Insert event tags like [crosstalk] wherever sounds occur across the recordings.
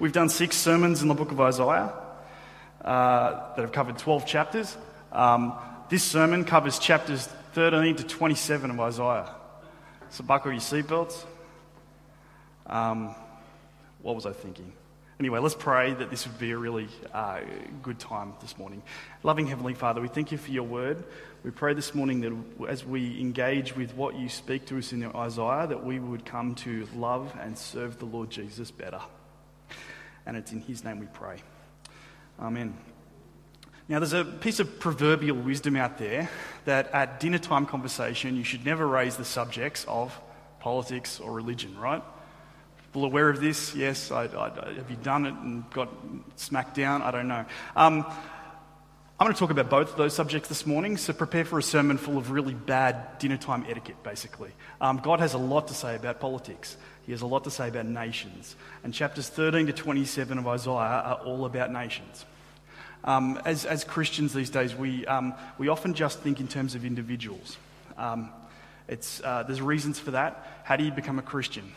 We've done six sermons in the book of Isaiah uh, that have covered 12 chapters. Um, this sermon covers chapters 13 to 27 of Isaiah. So buckle your seatbelts. Um, what was I thinking? Anyway, let's pray that this would be a really uh, good time this morning. Loving Heavenly Father, we thank you for your word. We pray this morning that as we engage with what you speak to us in Isaiah, that we would come to love and serve the Lord Jesus better. And it's in his name we pray. Amen. Now, there's a piece of proverbial wisdom out there that at dinner time conversation, you should never raise the subjects of politics or religion, right? People aware of this? Yes. I, I, have you done it and got smacked down? I don't know. Um, I'm going to talk about both of those subjects this morning, so prepare for a sermon full of really bad dinner time etiquette, basically. Um, God has a lot to say about politics, He has a lot to say about nations. And chapters 13 to 27 of Isaiah are all about nations. Um, as, as Christians these days, we, um, we often just think in terms of individuals. Um, it's, uh, there's reasons for that. How do you become a Christian?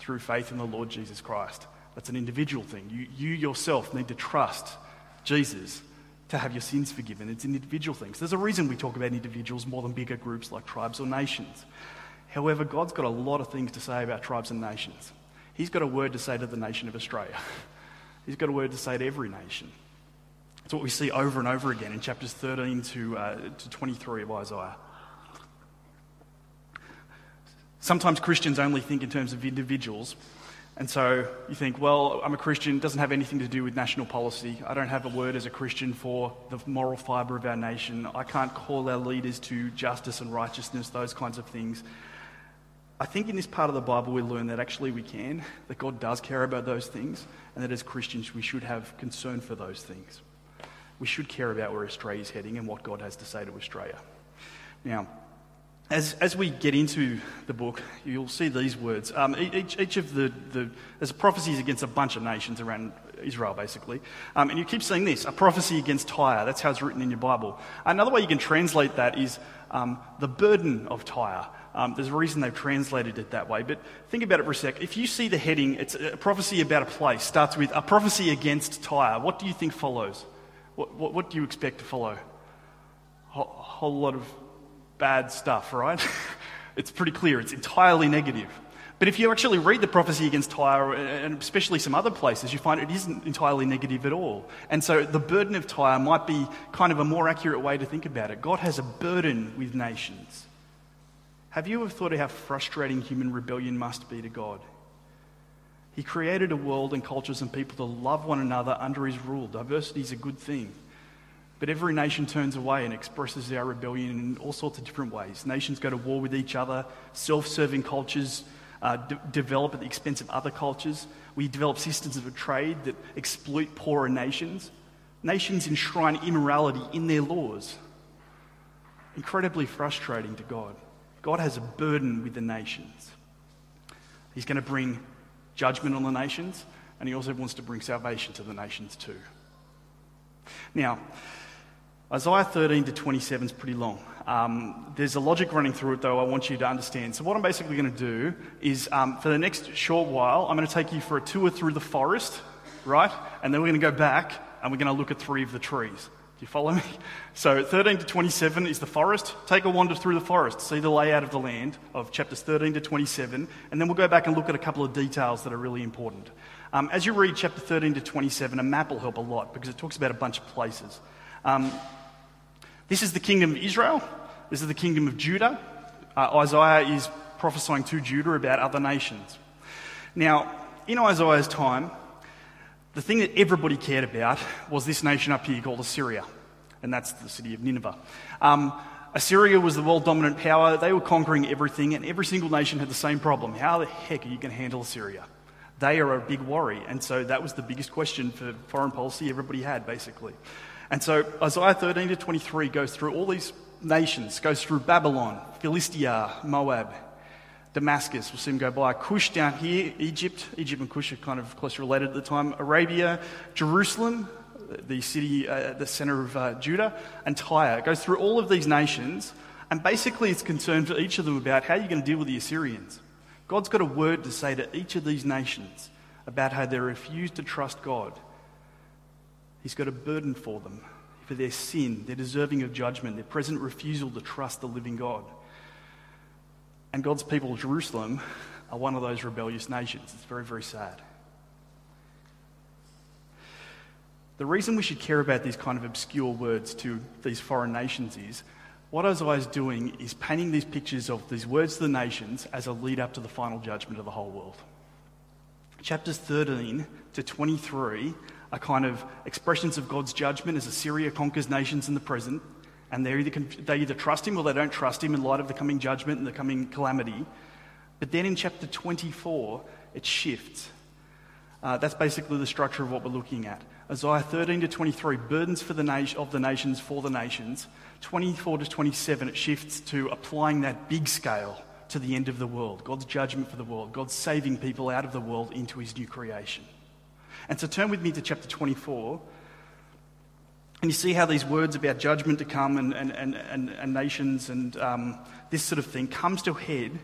through faith in the Lord Jesus Christ. That's an individual thing. You, you yourself need to trust Jesus to have your sins forgiven. It's an individual thing. So there's a reason we talk about individuals more than bigger groups like tribes or nations. However, God's got a lot of things to say about tribes and nations. He's got a word to say to the nation of Australia. [laughs] He's got a word to say to every nation. It's what we see over and over again in chapters 13 to, uh, to 23 of Isaiah. Sometimes Christians only think in terms of individuals. And so you think, well, I'm a Christian, it doesn't have anything to do with national policy. I don't have a word as a Christian for the moral fibre of our nation. I can't call our leaders to justice and righteousness, those kinds of things. I think in this part of the Bible we learn that actually we can, that God does care about those things, and that as Christians we should have concern for those things. We should care about where Australia is heading and what God has to say to Australia. Now, as, as we get into the book, you'll see these words. Um, each, each of the, the, there's prophecies against a bunch of nations around Israel, basically. Um, and you keep seeing this a prophecy against Tyre. That's how it's written in your Bible. Another way you can translate that is um, the burden of Tyre. Um, there's a reason they've translated it that way. But think about it for a sec. If you see the heading, it's a prophecy about a place, starts with a prophecy against Tyre. What do you think follows? What, what, what do you expect to follow? A whole lot of bad stuff, right? [laughs] it's pretty clear, it's entirely negative. But if you actually read the prophecy against Tyre, and especially some other places, you find it isn't entirely negative at all. And so the burden of Tyre might be kind of a more accurate way to think about it. God has a burden with nations. Have you ever thought of how frustrating human rebellion must be to God? He created a world and cultures and people to love one another under his rule. Diversity is a good thing. But every nation turns away and expresses our rebellion in all sorts of different ways. Nations go to war with each other, self serving cultures uh, de- develop at the expense of other cultures. We develop systems of trade that exploit poorer nations. Nations enshrine immorality in their laws. Incredibly frustrating to God. God has a burden with the nations. He's going to bring judgment on the nations, and He also wants to bring salvation to the nations too. Now, Isaiah 13 to 27 is pretty long. Um, there's a logic running through it, though, I want you to understand. So, what I'm basically going to do is, um, for the next short while, I'm going to take you for a tour through the forest, right? And then we're going to go back and we're going to look at three of the trees. Do you follow me? So, 13 to 27 is the forest. Take a wander through the forest, see the layout of the land of chapters 13 to 27, and then we'll go back and look at a couple of details that are really important. Um, as you read chapter 13 to 27, a map will help a lot because it talks about a bunch of places. Um, this is the kingdom of Israel. This is the kingdom of Judah. Uh, Isaiah is prophesying to Judah about other nations. Now, in Isaiah's time, the thing that everybody cared about was this nation up here called Assyria, and that's the city of Nineveh. Um, Assyria was the world dominant power. They were conquering everything, and every single nation had the same problem. How the heck are you going to handle Assyria? They are a big worry, and so that was the biggest question for foreign policy everybody had, basically. And so Isaiah 13 to 23 goes through all these nations, goes through Babylon, Philistia, Moab, Damascus, we'll see him go by, Cush down here, Egypt, Egypt and Cush are kind of closely related at the time, Arabia, Jerusalem, the city, uh, the center of uh, Judah, and Tyre. It goes through all of these nations, and basically it's concerned for each of them about how you're going to deal with the Assyrians. God's got a word to say to each of these nations about how they refuse to trust God. He's got a burden for them, for their sin, their deserving of judgment, their present refusal to trust the living God. And God's people, Jerusalem, are one of those rebellious nations. It's very, very sad. The reason we should care about these kind of obscure words to these foreign nations is what Isaiah is doing is painting these pictures of these words to the nations as a lead up to the final judgment of the whole world. Chapters 13 to 23 are kind of expressions of God's judgment as Assyria conquers nations in the present, and they either, they either trust him or they don't trust him in light of the coming judgment and the coming calamity. But then in chapter 24, it shifts. Uh, that's basically the structure of what we're looking at. Isaiah 13 to 23, burdens for the nation, of the nations for the nations. 24 to 27, it shifts to applying that big scale to the end of the world, God's judgment for the world, God's saving people out of the world into his new creation. And so turn with me to chapter 24. And you see how these words about judgment to come and, and, and, and, and nations and um, this sort of thing comes to head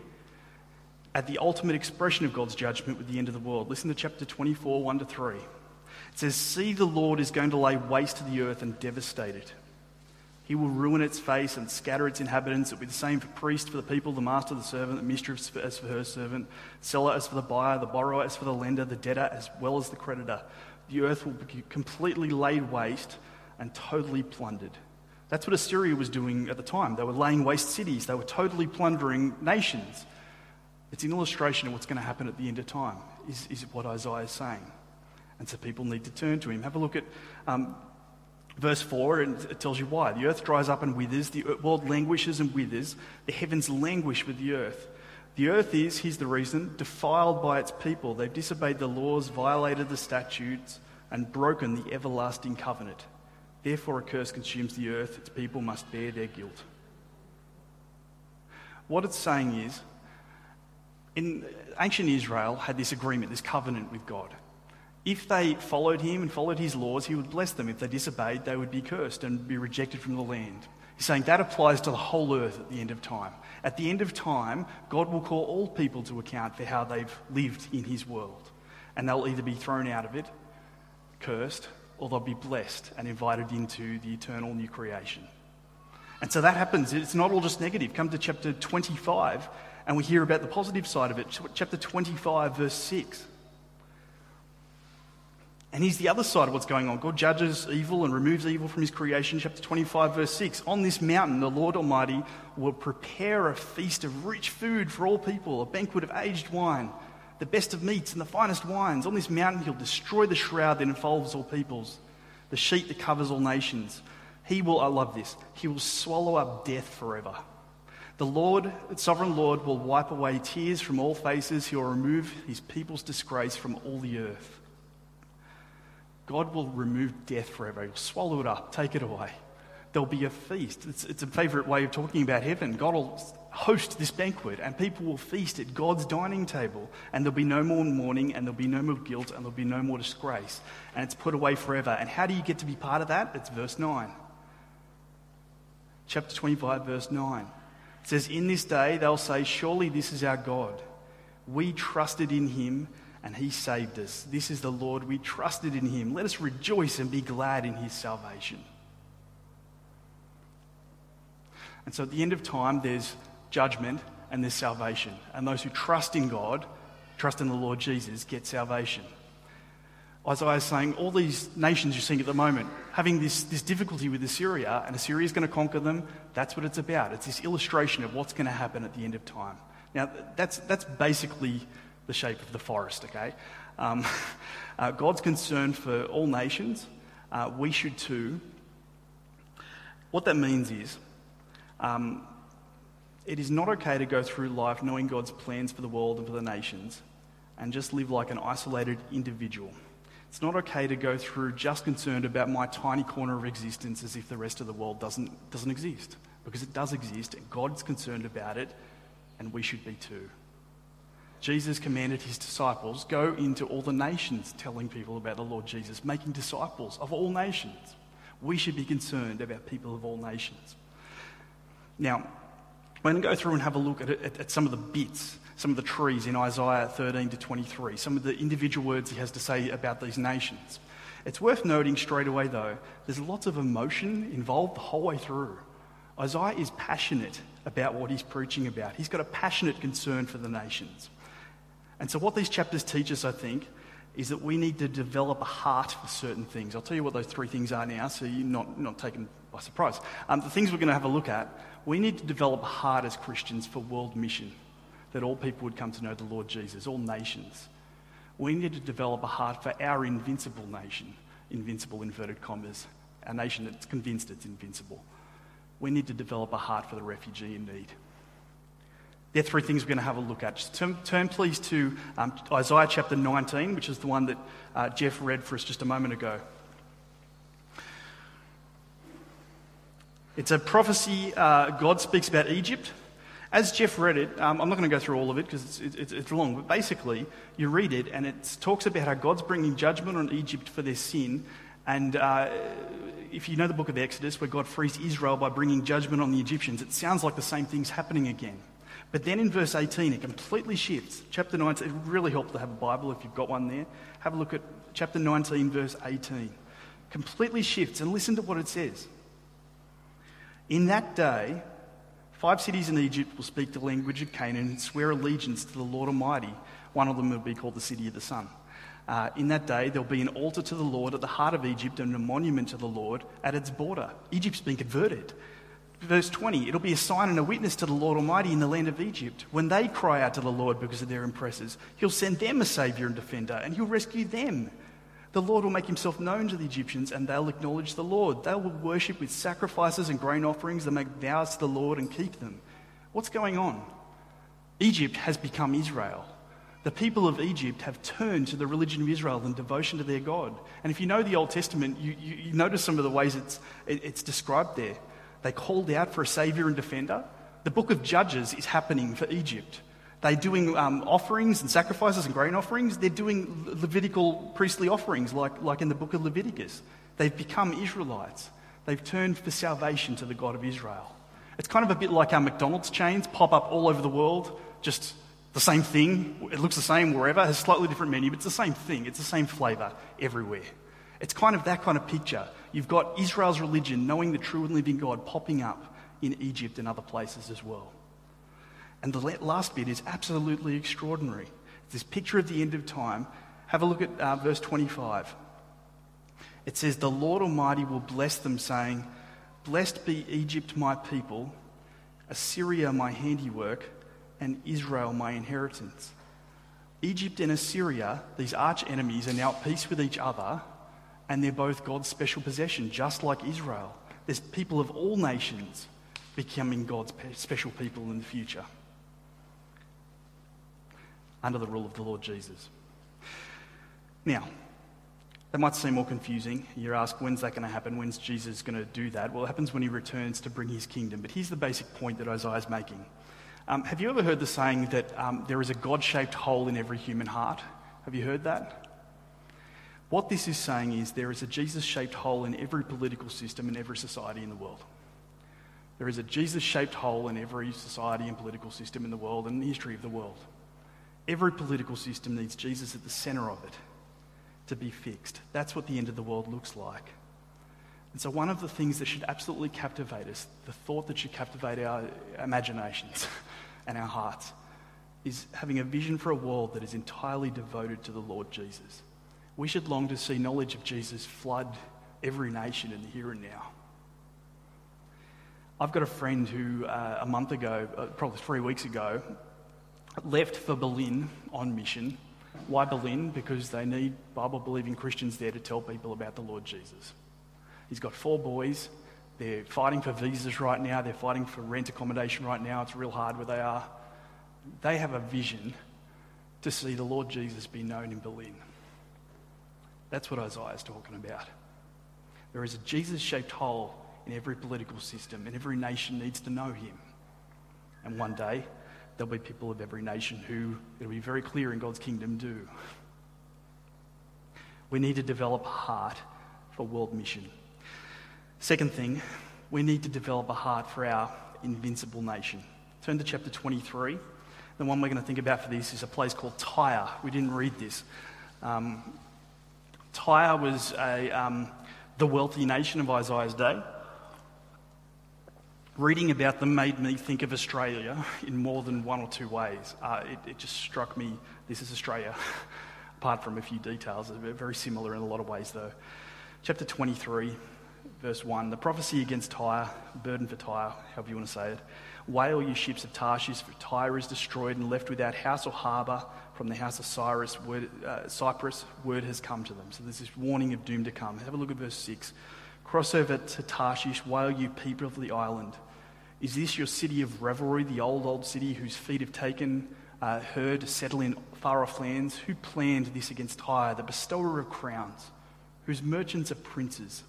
at the ultimate expression of God's judgment with the end of the world. Listen to chapter 24, 1 to 3. It says, See, the Lord is going to lay waste to the earth and devastate it. He will ruin its face and scatter its inhabitants. It will be the same for priest, for the people, the master, the servant, the mistress as for her servant, seller as for the buyer, the borrower as for the lender, the debtor as well as the creditor. The earth will be completely laid waste and totally plundered. That's what Assyria was doing at the time. They were laying waste cities, they were totally plundering nations. It's an illustration of what's going to happen at the end of time, is, is what Isaiah is saying. And so people need to turn to him. Have a look at um, verse 4, and it tells you why. The earth dries up and withers, the world languishes and withers, the heavens languish with the earth. The earth is, here's the reason, defiled by its people. They've disobeyed the laws, violated the statutes, and broken the everlasting covenant. Therefore, a curse consumes the earth, its people must bear their guilt. What it's saying is, in ancient Israel had this agreement, this covenant with God. If they followed him and followed his laws, he would bless them. If they disobeyed, they would be cursed and be rejected from the land. He's saying that applies to the whole earth at the end of time. At the end of time, God will call all people to account for how they've lived in his world. And they'll either be thrown out of it, cursed, or they'll be blessed and invited into the eternal new creation. And so that happens. It's not all just negative. Come to chapter 25, and we hear about the positive side of it. Chapter 25, verse 6. And here's the other side of what's going on. God judges evil and removes evil from his creation. Chapter 25, verse 6. On this mountain, the Lord Almighty will prepare a feast of rich food for all people, a banquet of aged wine, the best of meats and the finest wines. On this mountain, he'll destroy the shroud that enfolds all peoples, the sheet that covers all nations. He will, I love this, he will swallow up death forever. The Lord, sovereign Lord, will wipe away tears from all faces. He will remove his people's disgrace from all the earth. God will remove death forever. He'll swallow it up, take it away. There'll be a feast. It's, it's a favorite way of talking about heaven. God will host this banquet, and people will feast at God's dining table, and there'll be no more mourning, and there'll be no more guilt, and there'll be no more disgrace. And it's put away forever. And how do you get to be part of that? It's verse 9. Chapter 25, verse 9. It says, In this day they'll say, Surely this is our God. We trusted in him and he saved us. This is the Lord. We trusted in him. Let us rejoice and be glad in his salvation. And so at the end of time, there's judgment and there's salvation. And those who trust in God, trust in the Lord Jesus, get salvation. Isaiah is saying all these nations you're seeing at the moment having this, this difficulty with Assyria, and Assyria is going to conquer them. That's what it's about. It's this illustration of what's going to happen at the end of time. Now, that's, that's basically the shape of the forest, okay? Um, [laughs] uh, God's concern for all nations. Uh, we should too. What that means is um, it is not okay to go through life knowing God's plans for the world and for the nations and just live like an isolated individual. It's not okay to go through just concerned about my tiny corner of existence as if the rest of the world doesn't, doesn't exist. Because it does exist, and God's concerned about it, and we should be too. Jesus commanded his disciples go into all the nations telling people about the Lord Jesus, making disciples of all nations. We should be concerned about people of all nations. Now, we're going to go through and have a look at, at, at some of the bits some of the trees in Isaiah 13 to 23, some of the individual words he has to say about these nations. It's worth noting straight away, though, there's lots of emotion involved the whole way through. Isaiah is passionate about what he's preaching about, he's got a passionate concern for the nations. And so, what these chapters teach us, I think, is that we need to develop a heart for certain things. I'll tell you what those three things are now, so you're not, not taken by surprise. Um, the things we're going to have a look at, we need to develop a heart as Christians for world mission, that all people would come to know the Lord Jesus, all nations. We need to develop a heart for our invincible nation, invincible inverted commas, a nation that's convinced it's invincible. We need to develop a heart for the refugee in need. There are three things we're going to have a look at. Just turn, turn please, to um, Isaiah chapter 19, which is the one that uh, Jeff read for us just a moment ago. It's a prophecy uh, God speaks about Egypt. As Jeff read it, um, I'm not going to go through all of it because it's, it's, it's, long, but basically, you read it and it talks about how God's bringing judgment on Egypt for their sin. And uh, if you know the book of Exodus, where God frees Israel by bringing judgment on the Egyptians, it sounds like the same thing's happening again. But then in verse 18, it completely shifts. Chapter 19, it really helps to have a Bible if you've got one there. Have a look at chapter 19, verse 18. Completely shifts, and listen to what it says. In that day, five cities in Egypt will speak the language of Canaan and swear allegiance to the Lord Almighty. One of them will be called the City of the Sun. Uh, in that day, there'll be an altar to the Lord at the heart of Egypt and a monument to the Lord at its border. Egypt's been converted. Verse 20, it'll be a sign and a witness to the Lord Almighty in the land of Egypt. When they cry out to the Lord because of their oppressors, he'll send them a savior and defender, and he'll rescue them. The Lord will make himself known to the Egyptians, and they'll acknowledge the Lord. They will worship with sacrifices and grain offerings. They'll make vows to the Lord and keep them. What's going on? Egypt has become Israel. The people of Egypt have turned to the religion of Israel and devotion to their God. And if you know the Old Testament, you, you, you notice some of the ways it's, it, it's described there. They called out for a savior and defender. The book of Judges is happening for Egypt. They're doing um, offerings and sacrifices and grain offerings. They're doing Levitical priestly offerings, like, like in the book of Leviticus. They've become Israelites. They've turned for salvation to the God of Israel. It's kind of a bit like our McDonald's chains pop up all over the world, just the same thing. It looks the same wherever, has slightly different menu, but it's the same thing. It's the same flavour everywhere. It's kind of that kind of picture. You've got Israel's religion, knowing the true and living God, popping up in Egypt and other places as well. And the last bit is absolutely extraordinary. It's This picture of the end of time. Have a look at uh, verse 25. It says, The Lord Almighty will bless them, saying, Blessed be Egypt, my people, Assyria, my handiwork, and Israel, my inheritance. Egypt and Assyria, these arch enemies, are now at peace with each other and they're both God's special possession, just like Israel. There's people of all nations becoming God's special people in the future under the rule of the Lord Jesus. Now, that might seem more confusing. You ask, when's that going to happen? When's Jesus going to do that? Well, it happens when he returns to bring his kingdom. But here's the basic point that Isaiah's making. Um, have you ever heard the saying that um, there is a God shaped hole in every human heart? Have you heard that? What this is saying is there is a Jesus shaped hole in every political system and every society in the world. There is a Jesus shaped hole in every society and political system in the world and the history of the world. Every political system needs Jesus at the centre of it to be fixed. That's what the end of the world looks like. And so, one of the things that should absolutely captivate us, the thought that should captivate our imaginations [laughs] and our hearts, is having a vision for a world that is entirely devoted to the Lord Jesus we should long to see knowledge of Jesus flood every nation in the here and now. I've got a friend who, uh, a month ago, uh, probably three weeks ago, left for Berlin on mission. Why Berlin? Because they need Bible believing Christians there to tell people about the Lord Jesus. He's got four boys. They're fighting for visas right now. They're fighting for rent accommodation right now. It's real hard where they are. They have a vision to see the Lord Jesus be known in Berlin. That's what Isaiah is talking about. There is a Jesus shaped hole in every political system, and every nation needs to know him. And one day, there'll be people of every nation who, it'll be very clear in God's kingdom, do. We need to develop a heart for world mission. Second thing, we need to develop a heart for our invincible nation. Turn to chapter 23. The one we're going to think about for this is a place called Tyre. We didn't read this. Um, Tyre was a, um, the wealthy nation of Isaiah's day. Reading about them made me think of Australia in more than one or two ways. Uh, it, it, just struck me this is Australia, [laughs] apart from a few details. They're very similar in a lot of ways, though. Chapter 23, verse 1 The prophecy against Tyre, burden for Tyre, however you want to say it. Wail, you ships of Tarshish, for Tyre is destroyed and left without house or harbour. From the house of Cyrus, word, uh, Cyprus, word has come to them. So there's this warning of doom to come. Have a look at verse 6. Cross over to Tarshish, wail, you people of the island. Is this your city of revelry, the old, old city whose feet have taken uh, her to settle in far off lands? Who planned this against Tyre, the bestower of crowns, whose merchants are princes,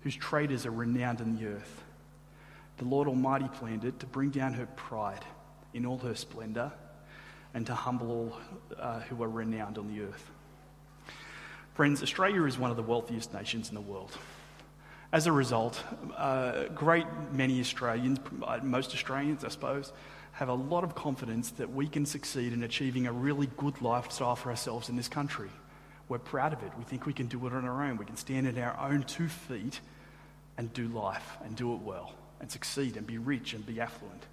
whose traders are renowned in the earth? The Lord Almighty planned it to bring down her pride in all her splendour and to humble all uh, who are renowned on the earth. Friends, Australia is one of the wealthiest nations in the world. As a result, a great many Australians, most Australians, I suppose, have a lot of confidence that we can succeed in achieving a really good lifestyle for ourselves in this country. We're proud of it. We think we can do it on our own. We can stand on our own two feet and do life and do it well and succeed and be rich and be affluent.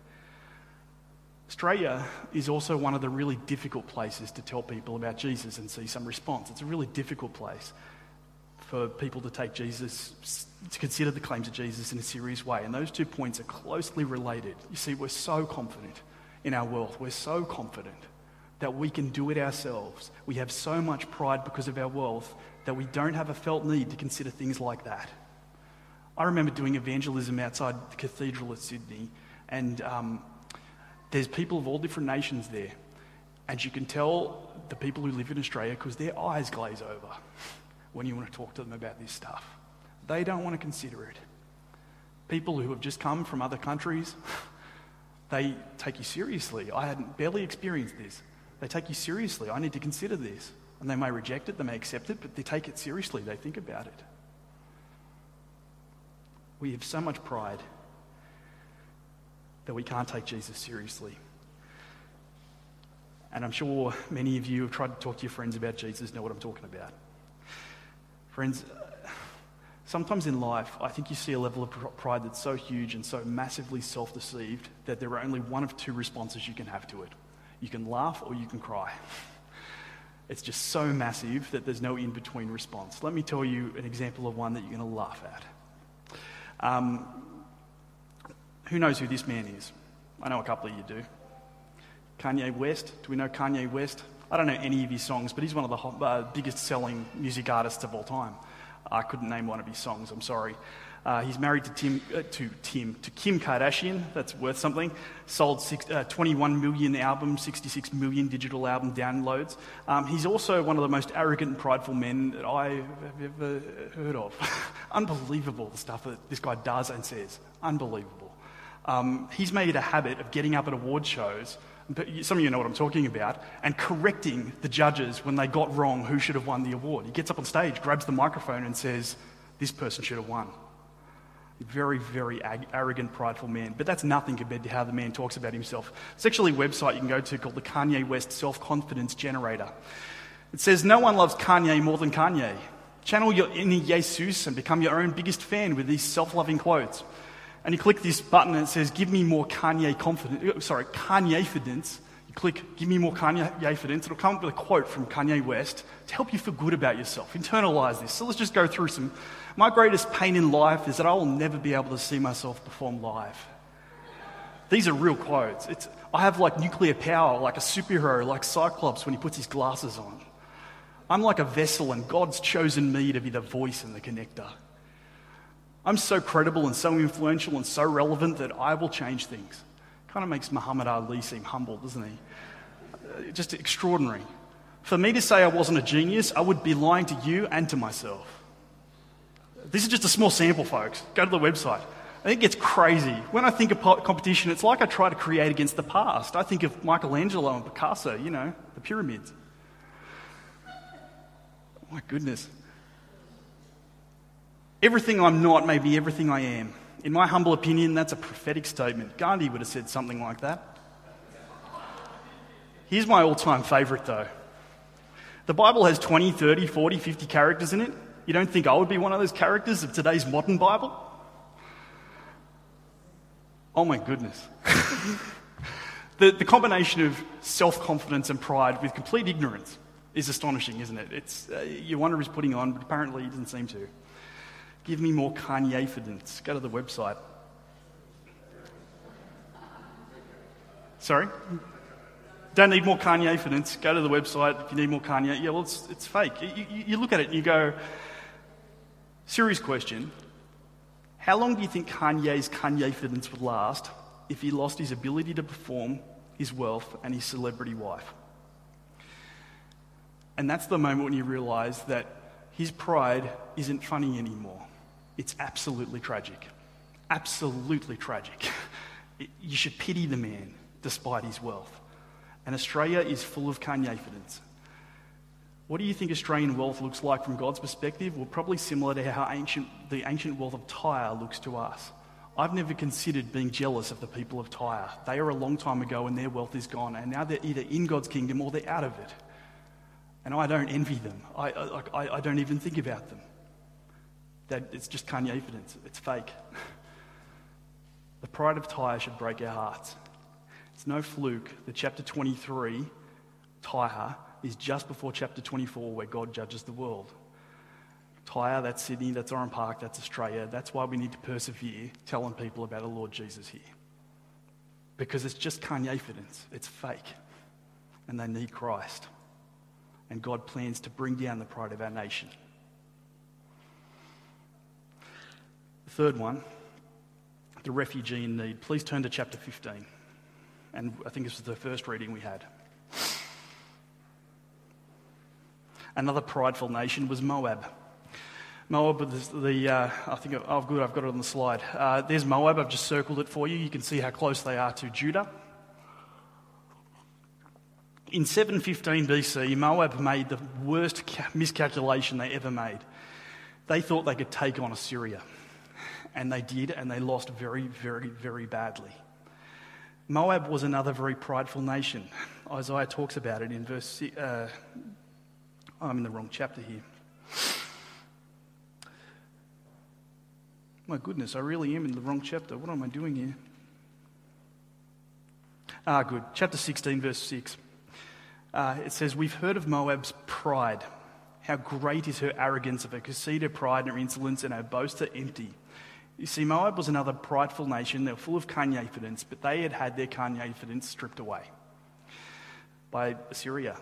Australia is also one of the really difficult places to tell people about Jesus and see some response. It's a really difficult place for people to take Jesus, to consider the claims of Jesus in a serious way. And those two points are closely related. You see, we're so confident in our wealth, we're so confident that we can do it ourselves. We have so much pride because of our wealth that we don't have a felt need to consider things like that. I remember doing evangelism outside the cathedral at Sydney, and um, there's people of all different nations there. And you can tell the people who live in Australia because their eyes glaze over when you want to talk to them about this stuff. They don't want to consider it. People who have just come from other countries, [laughs] they take you seriously. I hadn't barely experienced this. They take you seriously. I need to consider this. And they may reject it, they may accept it, but they take it seriously. They think about it. We have so much pride that we can't take Jesus seriously. And I'm sure many of you have tried to talk to your friends about Jesus, know what I'm talking about. Friends, sometimes in life, I think you see a level of pride that's so huge and so massively self deceived that there are only one of two responses you can have to it. You can laugh or you can cry. It's just so massive that there's no in between response. Let me tell you an example of one that you're going to laugh at. Um, who knows who this man is? I know a couple of you do. Kanye West. Do we know Kanye West? I don't know any of his songs, but he's one of the uh, biggest selling music artists of all time. I couldn't name one of his songs, I'm sorry. Uh, he's married to Tim, uh, to Tim, to Kim Kardashian. That's worth something. Sold six, uh, 21 million albums, 66 million digital album downloads. Um, he's also one of the most arrogant and prideful men that I have ever heard of. [laughs] Unbelievable the stuff that this guy does and says. Unbelievable. Um, he's made a habit of getting up at award shows, some of you know what I'm talking about, and correcting the judges when they got wrong who should have won the award. He gets up on stage, grabs the microphone, and says, This person should have won. Very, very ag- arrogant, prideful man. But that's nothing compared to how the man talks about himself. It's actually a website you can go to called the Kanye West Self Confidence Generator. It says, No one loves Kanye more than Kanye. Channel your inner Jesus and become your own biggest fan with these self loving quotes and you click this button and it says, Give me more Kanye confidence, uh, sorry, Kanye evidence. You click, Give me more Kanye evidence. It'll come up with a quote from Kanye West to help you feel good about yourself. Internalize this. So let's just go through some. My greatest pain in life is that I will never be able to see myself perform live. These are real quotes. It's, I have like nuclear power, like a superhero, like Cyclops when he puts his glasses on. I'm like a vessel, and God's chosen me to be the voice and the connector. I'm so credible and so influential and so relevant that I will change things. Kind of makes Muhammad Ali seem humble, doesn't he? Uh, just extraordinary. For me to say I wasn't a genius, I would be lying to you and to myself. This is just a small sample, folks. Go to the website. It gets crazy. When I think of competition, it's like I try to create against the past. I think of Michelangelo and Picasso, you know, the pyramids. My goodness. Everything I'm not may be everything I am. In my humble opinion, that's a prophetic statement. Gandhi would have said something like that. Here's my all time favourite, though. The Bible has 20, 30, 40, 50 characters in it. You don't think I would be one of those characters of today's modern Bible? Oh my goodness. [laughs] the, the combination of self confidence and pride with complete ignorance is astonishing, isn't it? It's, uh, you wonder who's putting on, but apparently he doesn't seem to. Give me more Kanye evidence. Go to the website. Sorry? Don't need more Kanye evidence. Go to the website if you need more Kanye. Yeah, well, it's, it's fake. You, you, you look at it and you go, serious question. How long do you think Kanye's Kanye evidence would last if he lost his ability to perform, his wealth, and his celebrity wife? And that's the moment when you realize that his pride isn't funny anymore. It's absolutely tragic. Absolutely tragic. You should pity the man despite his wealth. And Australia is full of Kanye. What do you think Australian wealth looks like from God's perspective? Well, probably similar to how ancient, the ancient wealth of Tyre looks to us. I've never considered being jealous of the people of Tyre. They are a long time ago and their wealth is gone, and now they're either in God's kingdom or they're out of it. And I don't envy them. I, I, I don't even think about them. That it's just Kanye evidence. It's fake. the pride of Tyre should break our hearts. It's no fluke that chapter 23, Tyre, is just before chapter 24 where God judges the world. Tyre, that's Sydney, that's Oran Park, that's Australia. That's why we need to persevere telling people about the Lord Jesus here. Because it's just Kanye evidence. It's fake. And they need Christ and God plans to bring down the pride of our nation. Third one, the refugee in need. Please turn to chapter 15. And I think this was the first reading we had. Another prideful nation was Moab. Moab the, uh, I think, oh, good, I've got it on the slide. Uh, there's Moab, I've just circled it for you. You can see how close they are to Judah. In 715 BC, Moab made the worst miscalculation they ever made. They thought they could take on Assyria. And they did, and they lost very, very, very badly. Moab was another very prideful nation. Isaiah talks about it in verse. Uh, I'm in the wrong chapter here. My goodness, I really am in the wrong chapter. What am I doing here? Ah, good. Chapter 16, verse 6 uh, it says, We've heard of Moab's pride. How great is her arrogance of her conceited pride and her insolence, and her boast are empty. You see, Moab was another prideful nation. They were full of Kanye but they had had their Kanye stripped away by Assyria.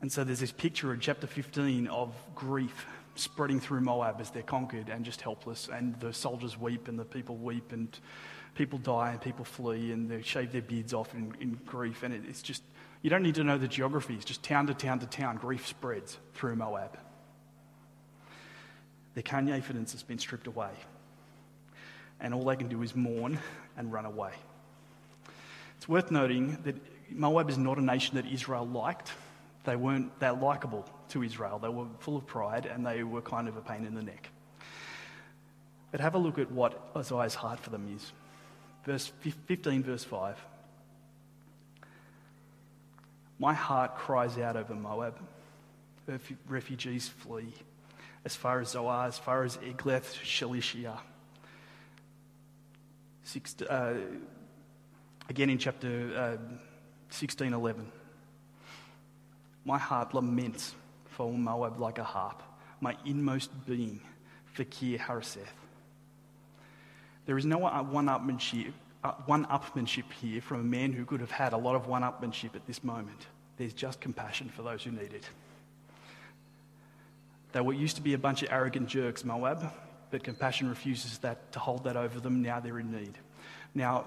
And so there's this picture in chapter 15 of grief spreading through Moab as they're conquered and just helpless. And the soldiers weep and the people weep and people die and people flee and they shave their beards off in, in grief. And it, it's just you don't need to know the geography. It's just town to town to town, grief spreads through Moab. Their Kanye evidence has been stripped away. And all they can do is mourn and run away. It's worth noting that Moab is not a nation that Israel liked. They weren't that likable to Israel. They were full of pride and they were kind of a pain in the neck. But have a look at what Isaiah's heart for them is. Verse 15, verse 5. My heart cries out over Moab. Refugees flee as far as Zoar, as far as Eglath Shelishiyah. Six, uh, again in chapter uh, 16 11. My heart laments for Moab like a harp, my inmost being for Kir Hareseth. There is no one-upmanship uh, one-upmanship here from a man who could have had a lot of one-upmanship at this moment. There's just compassion for those who need it. They were used to be a bunch of arrogant jerks, Moab, but compassion refuses that to hold that over them. Now they're in need. Now,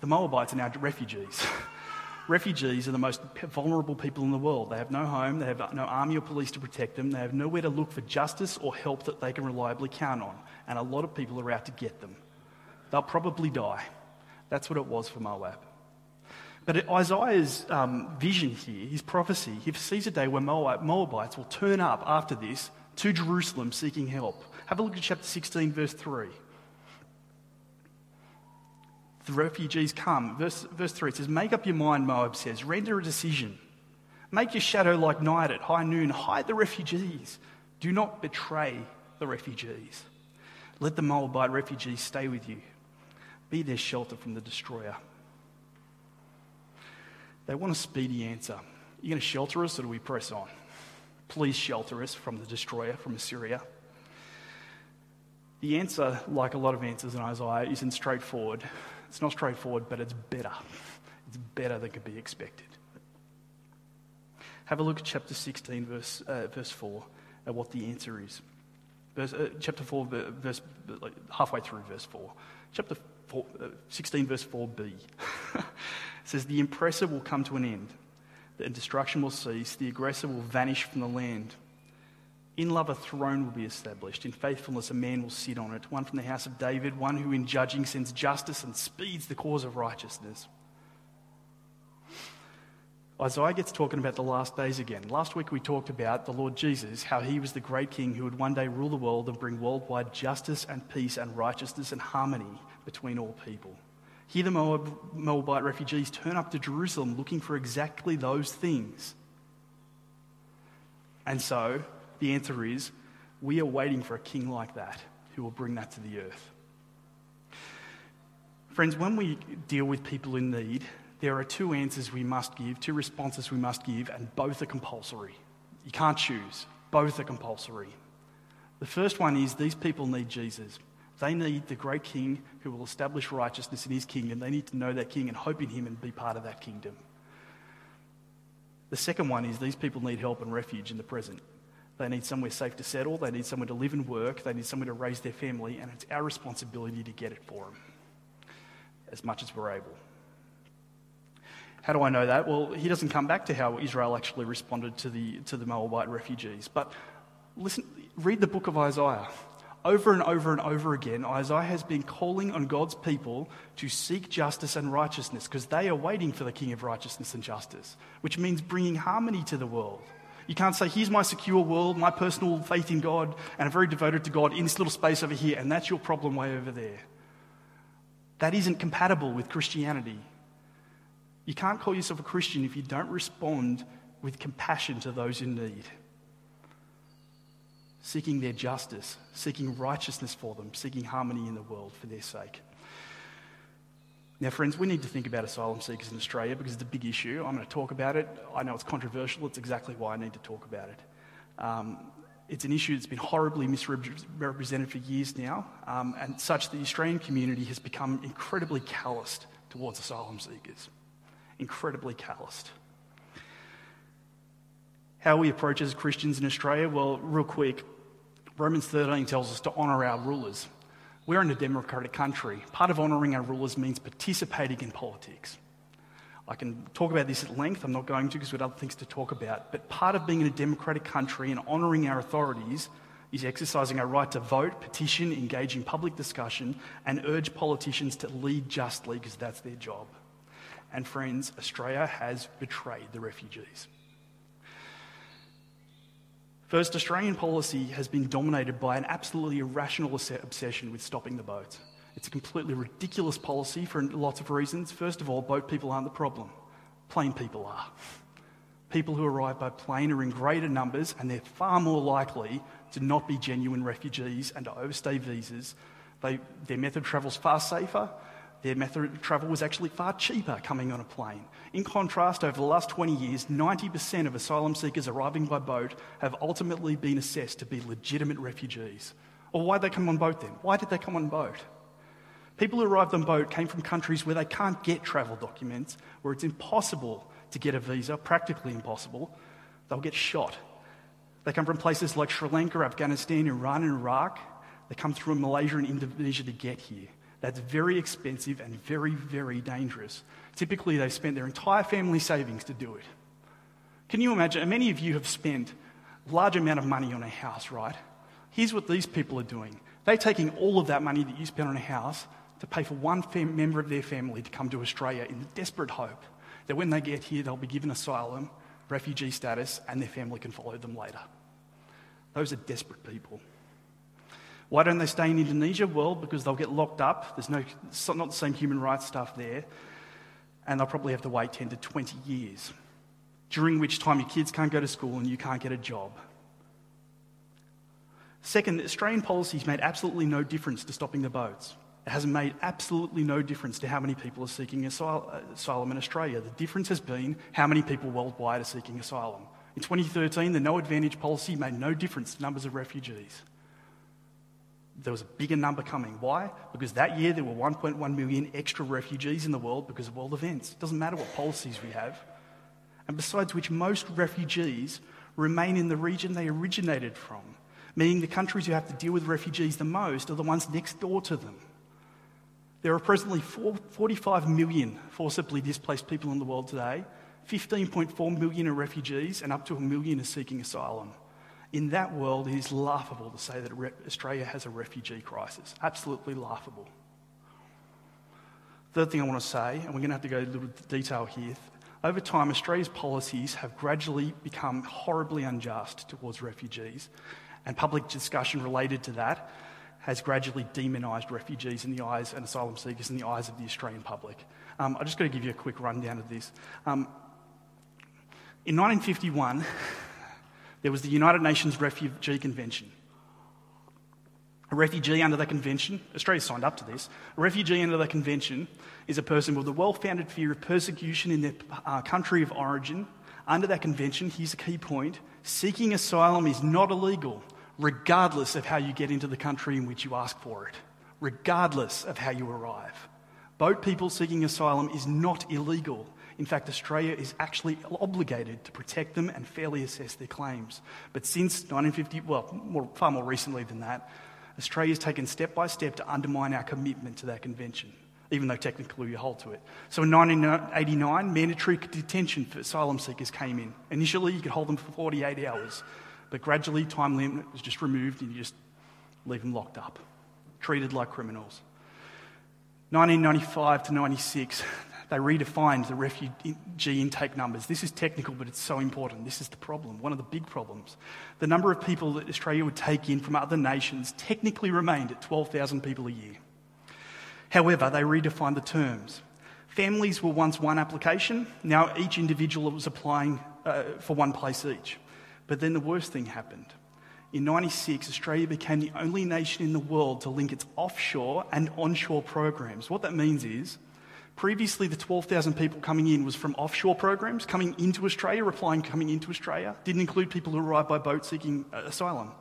the Moabites are now refugees. [laughs] refugees are the most vulnerable people in the world. They have no home, they have no army or police to protect them, they have nowhere to look for justice or help that they can reliably count on. And a lot of people are out to get them. They'll probably die. That's what it was for Moab. But Isaiah's um, vision here, his prophecy, he sees a day where Moab, Moabites will turn up after this to Jerusalem seeking help. Have a look at chapter 16, verse 3. the refugees come. Verse, verse 3 it says, Make up your mind, Moab says, render a decision. Make your shadow like night at high noon. Hide the refugees. Do not betray the refugees. Let the Moabite refugees stay with you. Be their shelter from the destroyer. They want a speedy answer. Are you going to shelter us or do we press on? Please shelter us from the destroyer, from Assyria. The answer, like a lot of answers in Isaiah, isn't straightforward. It's not straightforward, but it's better. It's better than could be expected. Have a look at chapter 16, verse, uh, verse 4, at what the answer is. Verse, uh, chapter 4, verse, like halfway through verse 4. Chapter four, uh, 16, verse 4b. [laughs] says, The oppressor will come to an end, and destruction will cease, the aggressor will vanish from the land. In love, a throne will be established. In faithfulness, a man will sit on it. One from the house of David, one who in judging sends justice and speeds the cause of righteousness. Isaiah gets talking about the last days again. Last week we talked about the Lord Jesus, how he was the great king who would one day rule the world and bring worldwide justice and peace and righteousness and harmony between all people. Here, the Moab, Moabite refugees turn up to Jerusalem looking for exactly those things. And so, the answer is we are waiting for a king like that who will bring that to the earth. Friends, when we deal with people in need, there are two answers we must give, two responses we must give, and both are compulsory. You can't choose, both are compulsory. The first one is these people need Jesus. They need the great king who will establish righteousness in his kingdom. They need to know that king and hope in him and be part of that kingdom. The second one is these people need help and refuge in the present. They need somewhere safe to settle, they need somewhere to live and work, they need somewhere to raise their family, and it's our responsibility to get it for them as much as we're able. How do I know that? Well, he doesn't come back to how Israel actually responded to the, to the Moabite refugees. But listen, read the book of Isaiah. Over and over and over again, Isaiah has been calling on God's people to seek justice and righteousness because they are waiting for the King of righteousness and justice, which means bringing harmony to the world. You can't say, here's my secure world, my personal faith in God, and I'm very devoted to God in this little space over here, and that's your problem way over there. That isn't compatible with Christianity. You can't call yourself a Christian if you don't respond with compassion to those in need, seeking their justice, seeking righteousness for them, seeking harmony in the world for their sake. Now, friends, we need to think about asylum seekers in Australia because it's a big issue. I'm going to talk about it. I know it's controversial. It's exactly why I need to talk about it. Um, it's an issue that's been horribly misrepresented for years now, um, and such that the Australian community has become incredibly calloused towards asylum seekers incredibly calloused. How we approach as Christians in Australia? Well, real quick, Romans 13 tells us to honour our rulers. We're in a democratic country. Part of honouring our rulers means participating in politics. I can talk about this at length, I'm not going to because we've got other things to talk about. But part of being in a democratic country and honouring our authorities is exercising our right to vote, petition, engage in public discussion, and urge politicians to lead justly because that's their job. And friends, Australia has betrayed the refugees. First, Australian policy has been dominated by an absolutely irrational obsession with stopping the boats. It's a completely ridiculous policy for lots of reasons. First of all, boat people aren't the problem, plane people are. People who arrive by plane are in greater numbers and they're far more likely to not be genuine refugees and to overstay visas. They, their method of travel is far safer their method of travel was actually far cheaper coming on a plane. In contrast, over the last 20 years, 90% of asylum seekers arriving by boat have ultimately been assessed to be legitimate refugees. Or why did they come on boat then? Why did they come on boat? People who arrived on boat came from countries where they can't get travel documents, where it's impossible to get a visa, practically impossible. They'll get shot. They come from places like Sri Lanka, Afghanistan, Iran, and Iraq. They come through Malaysia and Indonesia to get here. That's very expensive and very, very dangerous. Typically, they spent their entire family savings to do it. Can you imagine? Many of you have spent a large amount of money on a house, right? Here's what these people are doing they're taking all of that money that you spent on a house to pay for one fam- member of their family to come to Australia in the desperate hope that when they get here, they'll be given asylum, refugee status, and their family can follow them later. Those are desperate people. Why don't they stay in Indonesia? Well, because they'll get locked up. There's no, not the same human rights stuff there. And they'll probably have to wait 10 to 20 years, during which time your kids can't go to school and you can't get a job. Second, Australian policies made absolutely no difference to stopping the boats. It has made absolutely no difference to how many people are seeking asylum in Australia. The difference has been how many people worldwide are seeking asylum. In 2013, the no advantage policy made no difference to numbers of refugees. There was a bigger number coming. Why? Because that year there were 1.1 million extra refugees in the world because of world events. It doesn't matter what policies we have. And besides which, most refugees remain in the region they originated from, meaning the countries who have to deal with refugees the most are the ones next door to them. There are presently 45 million forcibly displaced people in the world today. 15.4 million are refugees, and up to a million are seeking asylum. In that world, it is laughable to say that Australia has a refugee crisis. Absolutely laughable. Third thing I want to say, and we're going to have to go a little detail here. Over time, Australia's policies have gradually become horribly unjust towards refugees, and public discussion related to that has gradually demonised refugees in the eyes and asylum seekers in the eyes of the Australian public. Um, I'm just going to give you a quick rundown of this. Um, in 1951, there was the United Nations Refugee Convention. A refugee under that convention, Australia signed up to this, a refugee under that convention is a person with a well founded fear of persecution in their uh, country of origin. Under that convention, here's a key point seeking asylum is not illegal regardless of how you get into the country in which you ask for it, regardless of how you arrive. Boat people seeking asylum is not illegal. In fact, Australia is actually obligated to protect them and fairly assess their claims. But since 1950, well, more, far more recently than that, Australia has taken step by step to undermine our commitment to that convention, even though technically we hold to it. So in 1989, mandatory detention for asylum seekers came in. Initially, you could hold them for 48 hours. But gradually, time limit was just removed and you just leave them locked up, treated like criminals. 1995 to 96, they redefined the refugee intake numbers. This is technical, but it's so important. This is the problem, one of the big problems. The number of people that Australia would take in from other nations technically remained at 12,000 people a year. However, they redefined the terms. Families were once one application, now each individual was applying uh, for one place each. But then the worst thing happened. In 96, Australia became the only nation in the world to link its offshore and onshore programs. What that means is, previously the 12,000 people coming in was from offshore programs, coming into Australia, applying coming into Australia, didn't include people who arrived by boat seeking uh, asylum.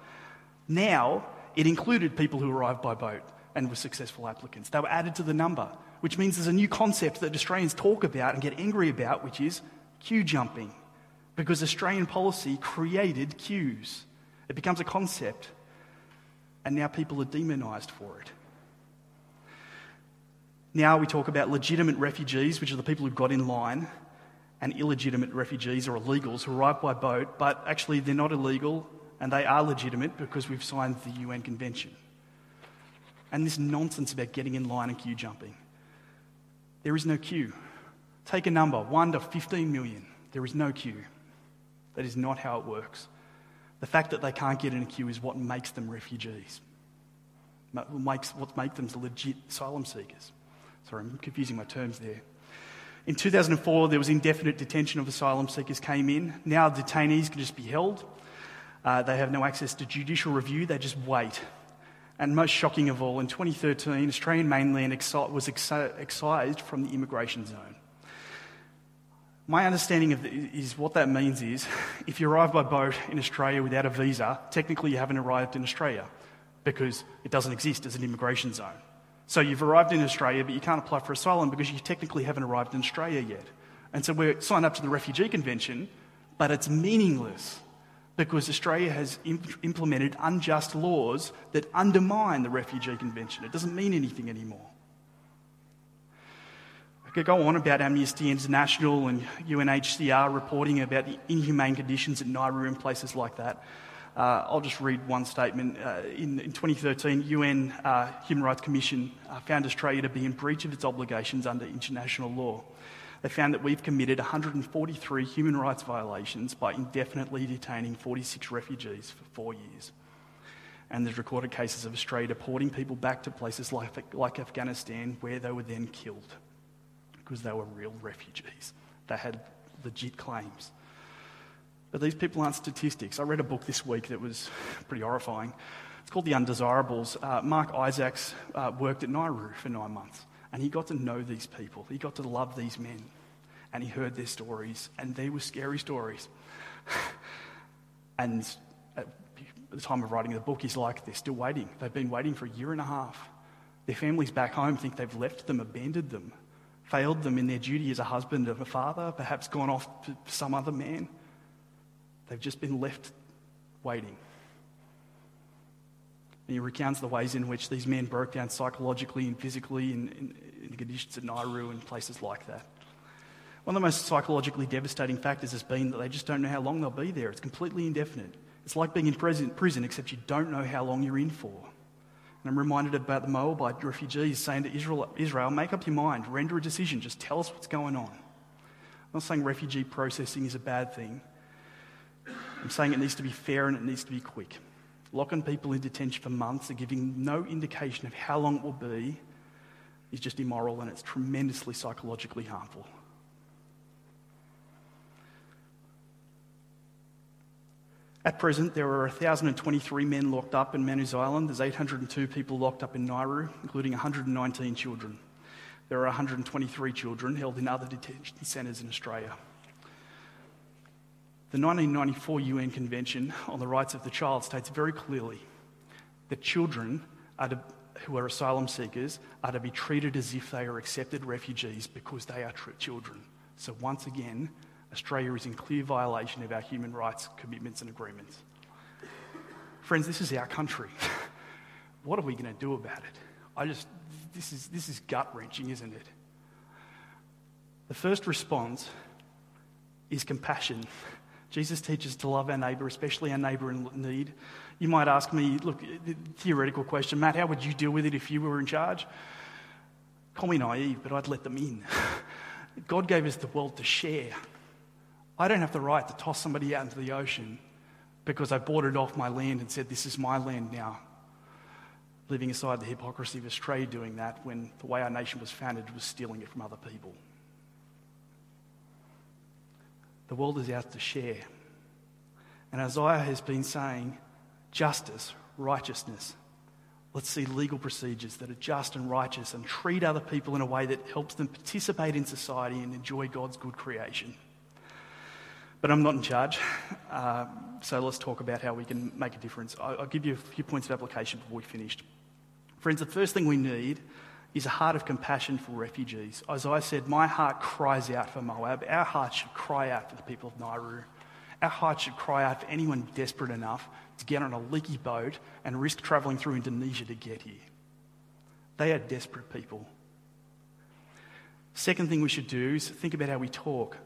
Now, it included people who arrived by boat and were successful applicants. They were added to the number, which means there's a new concept that Australians talk about and get angry about, which is queue jumping because Australian policy created queues. It becomes a concept, and now people are demonised for it. Now we talk about legitimate refugees, which are the people who got in line, and illegitimate refugees or illegals who arrive by boat, but actually they're not illegal and they are legitimate because we've signed the UN Convention. And this nonsense about getting in line and queue jumping. There is no queue. Take a number, 1 to 15 million. There is no queue. That is not how it works. The fact that they can't get in a queue is what makes them refugees. Makes, what makes them legit asylum seekers. Sorry, I'm confusing my terms there. In 2004, there was indefinite detention of asylum seekers came in. Now detainees can just be held. Uh, they have no access to judicial review. They just wait. And most shocking of all, in 2013, Australian mainland was excised from the immigration zone. My understanding of the, is what that means is if you arrive by boat in Australia without a visa, technically you haven't arrived in Australia because it doesn't exist as an immigration zone. So you've arrived in Australia, but you can't apply for asylum because you technically haven't arrived in Australia yet. And so we're signed up to the Refugee Convention, but it's meaningless because Australia has imp- implemented unjust laws that undermine the Refugee Convention. It doesn't mean anything anymore. I could go on about Amnesty International and UNHCR reporting about the inhumane conditions at Nauru and places like that. Uh, I'll just read one statement. Uh, in, in, 2013, UN uh, Human Rights Commission uh, found Australia to be in breach of its obligations under international law. They found that we've committed 143 human rights violations by indefinitely detaining 46 refugees for four years. And there's recorded cases of Australia deporting people back to places like, like Afghanistan where they were then killed because they were real refugees. They had legit claims. But these people aren't statistics. I read a book this week that was pretty horrifying. It's called The Undesirables. Uh, Mark Isaacs uh, worked at Nauru for nine months, and he got to know these people. He got to love these men, and he heard their stories, and they were scary stories. [laughs] and at the time of writing the book, he's like, they're still waiting. They've been waiting for a year and a half. Their families back home think they've left them, abandoned them, failed them in their duty as a husband or a father, perhaps gone off to some other man. They've just been left waiting. And he recounts the ways in which these men broke down psychologically and physically in, in, in conditions at Nauru and places like that. One of the most psychologically devastating factors has been that they just don't know how long they'll be there. It's completely indefinite. It's like being in prison except you don't know how long you're in for. And I'm reminded about the Moabite refugees saying to Israel, Israel, make up your mind, render a decision, just tell us what's going on. I'm not saying refugee processing is a bad thing, I'm saying it needs to be fair and it needs to be quick. Locking people in detention for months and giving no indication of how long it will be is just immoral and it's tremendously psychologically harmful. At present, there are 1,023 men locked up in Manus Island. There's 802 people locked up in Nauru, including 119 children. There are 123 children held in other detention centres in Australia. The 1994 UN Convention on the Rights of the Child states very clearly that children are to, who are asylum seekers are to be treated as if they are accepted refugees because they are children. So, once again, Australia is in clear violation of our human rights commitments and agreements. Friends, this is our country. [laughs] what are we going to do about it? I just, this is, this is gut wrenching, isn't it? The first response is compassion. Jesus teaches to love our neighbour, especially our neighbour in need. You might ask me, look, theoretical question, Matt, how would you deal with it if you were in charge? Call me naive, but I'd let them in. [laughs] God gave us the world to share. I don't have the right to toss somebody out into the ocean because I bought it off my land and said, This is my land now. Leaving aside the hypocrisy of Australia doing that when the way our nation was founded was stealing it from other people. The world is out to share. And Isaiah has been saying justice, righteousness. Let's see legal procedures that are just and righteous and treat other people in a way that helps them participate in society and enjoy God's good creation. But I'm not in charge, uh, so let's talk about how we can make a difference. I'll, give you a few points of application before we finish. Friends, the first thing we need is a heart of compassion for refugees. As I said, my heart cries out for Moab. Our heart should cry out for the people of Nauru. Our heart should cry out for anyone desperate enough to get on a leaky boat and risk travelling through Indonesia to get here. They are desperate people. Second thing we should do is think about how we talk.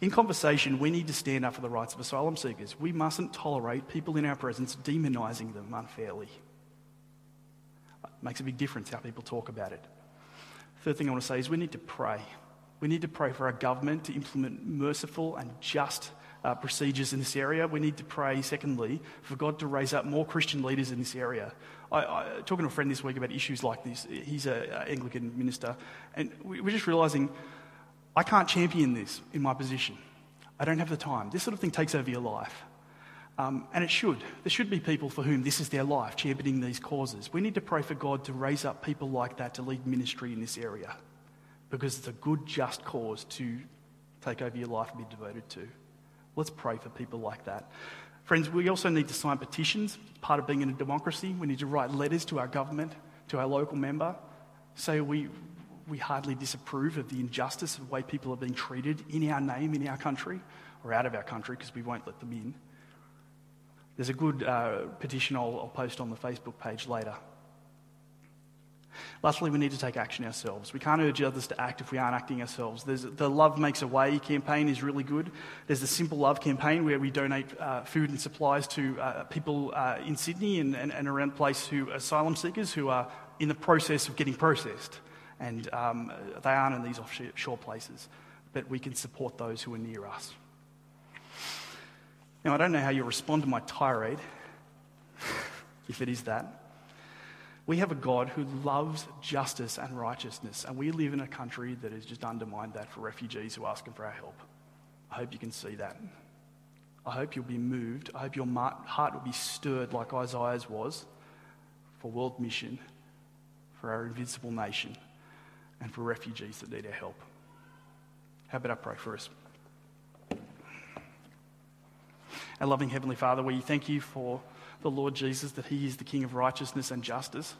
In conversation, we need to stand up for the rights of asylum seekers. We mustn't tolerate people in our presence demonising them unfairly. Makes a big difference how people talk about it. Third thing I want to say is we need to pray. We need to pray for our government to implement merciful and just uh, procedures in this area. We need to pray, secondly, for God to raise up more Christian leaders in this area. I, I talking to a friend this week about issues like this. He's an Anglican minister, and we, we're just realizing I can't champion this in my position. I don't have the time. This sort of thing takes over your life. Um, and it should. There should be people for whom this is their life, championing these causes. We need to pray for God to raise up people like that to lead ministry in this area because it's a good, just cause to take over your life and be devoted to. Let's pray for people like that. Friends, we also need to sign petitions. It's Part of being in a democracy, we need to write letters to our government, to our local member, say we, we hardly disapprove of the injustice of the way people are being treated in our name, in our country, or out of our country because we won't let them in. There's a good uh, petition I'll, I'll post on the Facebook page later. Lastly, we need to take action ourselves. We can't urge others to act if we aren't acting ourselves. There's, the Love Makes a Way campaign is really good. There's the Simple Love campaign where we donate uh, food and supplies to uh, people uh, in Sydney and, and, and, around place who asylum seekers who are in the process of getting processed. And um, they aren't in these offshore places, but we can support those who are near us. Now, I don't know how you respond to my tirade. if it is that. We have a God who loves justice and righteousness, and we live in a country that has just undermined that for refugees who are asking for our help. I hope you can see that. I hope you'll be moved. I hope your heart will be stirred like Isaiah's was for world mission, for our invincible nation, and for refugees that need our help. How about I pray for us? Our loving Heavenly Father, we thank you for the Lord Jesus, that He is the King of righteousness and justice.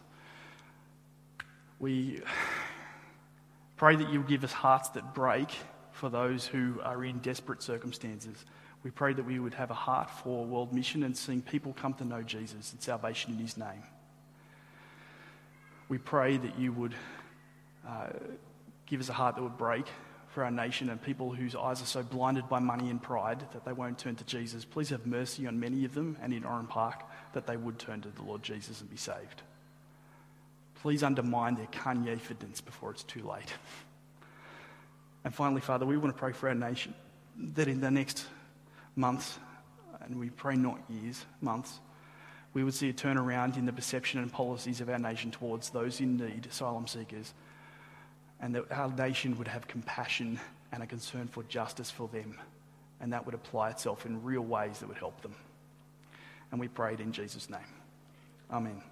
We pray that you'll give us hearts that break for those who are in desperate circumstances. We pray that we would have a heart for world mission and seeing people come to know Jesus and salvation in His name. We pray that you would uh, give us a heart that would break for our nation and people whose eyes are so blinded by money and pride that they won't turn to Jesus. Please have mercy on many of them and in Oran Park that they would turn to the Lord Jesus and be saved. Please undermine their confidence before it's too late. [laughs] And finally, Father, we want to pray for our nation that in the next months, and we pray not years, months, we would see a turnaround in the perception and policies of our nation towards those in need, asylum seekers, and that our nation would have compassion and a concern for justice for them, and that would apply itself in real ways that would help them. And we pray it in Jesus' name. Amen.